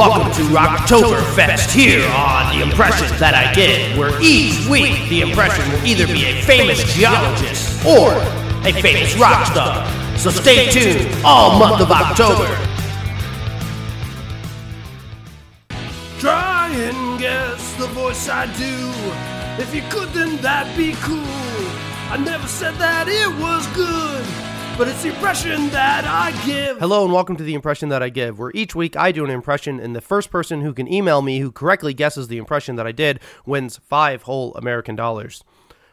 Welcome to Rocktoberfest here on The Impression That I Give, where each week the impression will either be a famous geologist or a famous rock star. So stay tuned all month of October. Try and guess the voice I do. If you could, then that'd be cool. I never said that it was good, but it's the impression that I give. Hello and welcome to the impression that I give, where each week I do an impression, and the first person who can email me who correctly guesses the impression that I did wins five whole American dollars.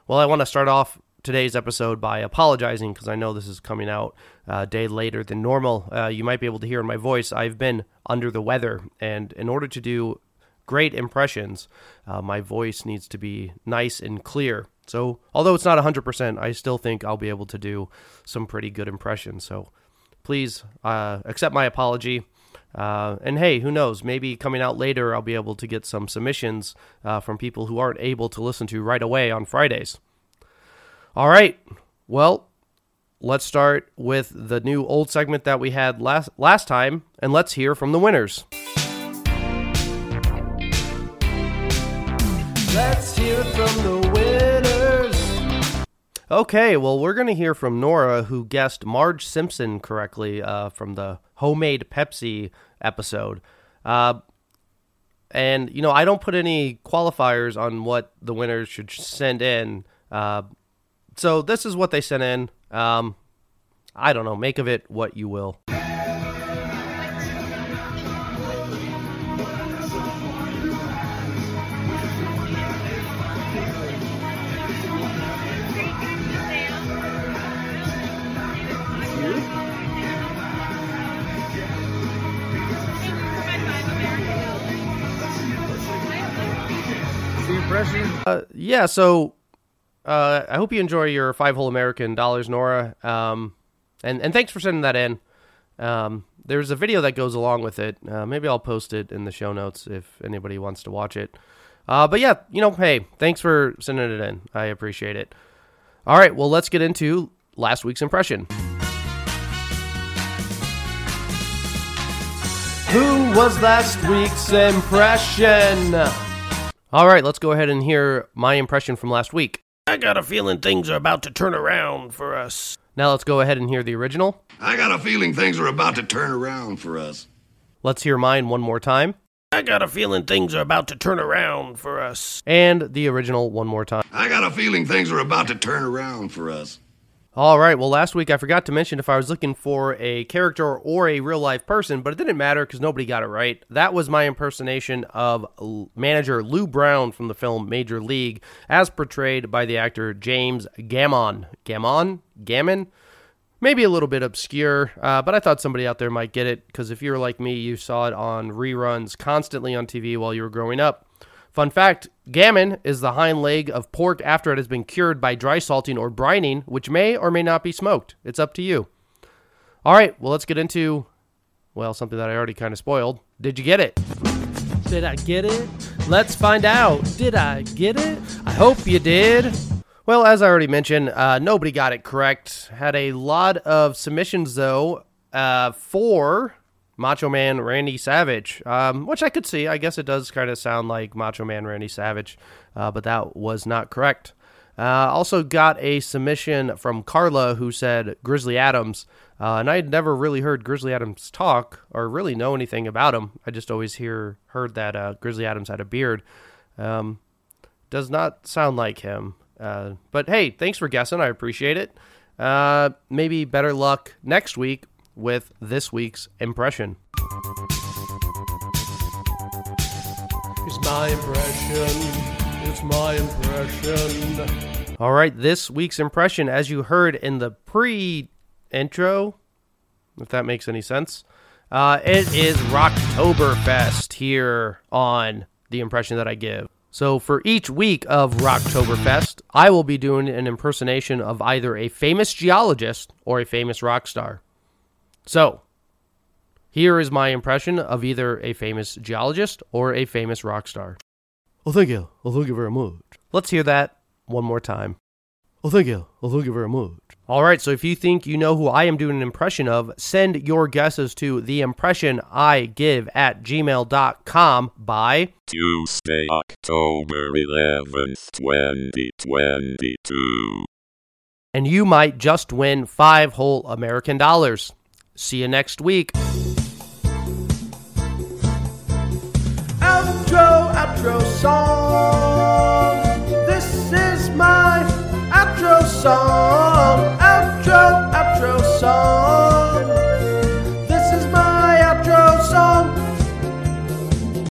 Well, I want to start off today's episode by apologizing because I know this is coming out uh, a day later than normal. Uh, you might be able to hear in my voice, I've been under the weather, and in order to do great impressions, uh, my voice needs to be nice and clear. So, although it's not 100%, I still think I'll be able to do some pretty good impressions. So, please uh, accept my apology. Uh, and hey, who knows? Maybe coming out later, I'll be able to get some submissions uh, from people who aren't able to listen to right away on Fridays. All right. Well, let's start with the new old segment that we had last last time, and let's hear from the winners. Let's hear from the winners. Okay, well, we're going to hear from Nora, who guessed Marge Simpson correctly uh, from the homemade Pepsi episode. Uh, and, you know, I don't put any qualifiers on what the winners should send in. Uh, so this is what they sent in. Um, I don't know. Make of it what you will. Uh, yeah, so uh, I hope you enjoy your five whole American dollars, Nora. Um, and and thanks for sending that in. Um, there's a video that goes along with it. Uh, maybe I'll post it in the show notes if anybody wants to watch it. Uh, but yeah, you know, hey, thanks for sending it in. I appreciate it. All right, well, let's get into last week's impression. Who was last week's impression? All right, let's go ahead and hear my impression from last week. I got a feeling things are about to turn around for us. Now let's go ahead and hear the original. I got a feeling things are about to turn around for us. Let's hear mine one more time. I got a feeling things are about to turn around for us. And the original one more time. I got a feeling things are about to turn around for us. All right. Well, last week I forgot to mention if I was looking for a character or a real life person, but it didn't matter because nobody got it right. That was my impersonation of manager Lou Brown from the film Major League, as portrayed by the actor James Gammon. Gammon? Gammon? Maybe a little bit obscure, uh, but I thought somebody out there might get it because if you're like me, you saw it on reruns constantly on TV while you were growing up. Fun fact gammon is the hind leg of pork after it has been cured by dry salting or brining, which may or may not be smoked. It's up to you. All right, well, let's get into, well, something that I already kind of spoiled. Did you get it? Did I get it? Let's find out. Did I get it? I hope you did. Well, as I already mentioned, uh, nobody got it correct. Had a lot of submissions, though, uh, for Macho Man Randy Savage, um, which I could see. I guess it does kind of sound like Macho Man Randy Savage, uh, but that was not correct. Uh, also got a submission from Carla who said Grizzly Adams, uh, and I had never really heard Grizzly Adams talk or really know anything about him. I just always hear heard that uh, Grizzly Adams had a beard. Um, does not sound like him. Uh, but hey, thanks for guessing. I appreciate it. Uh, maybe better luck next week with this week's impression. It's my impression. It's my impression. All right, this week's impression, as you heard in the pre intro, if that makes any sense, uh, it is Rocktoberfest here on the impression that I give. So for each week of Rocktoberfest, I will be doing an impersonation of either a famous geologist or a famous rock star. So, here is my impression of either a famous geologist or a famous rock star. Oh, thank you. Oh, thank you very much. Let's hear that one more time. Oh, thank you. Oh, thank you very much. All right, so if you think you know who I am doing an impression of, send your guesses to the impression I give at gmail.com by Tuesday, October 11th, 2022. and you might just win five whole American dollars. See you next week. Outro, outro song. This is my outro song.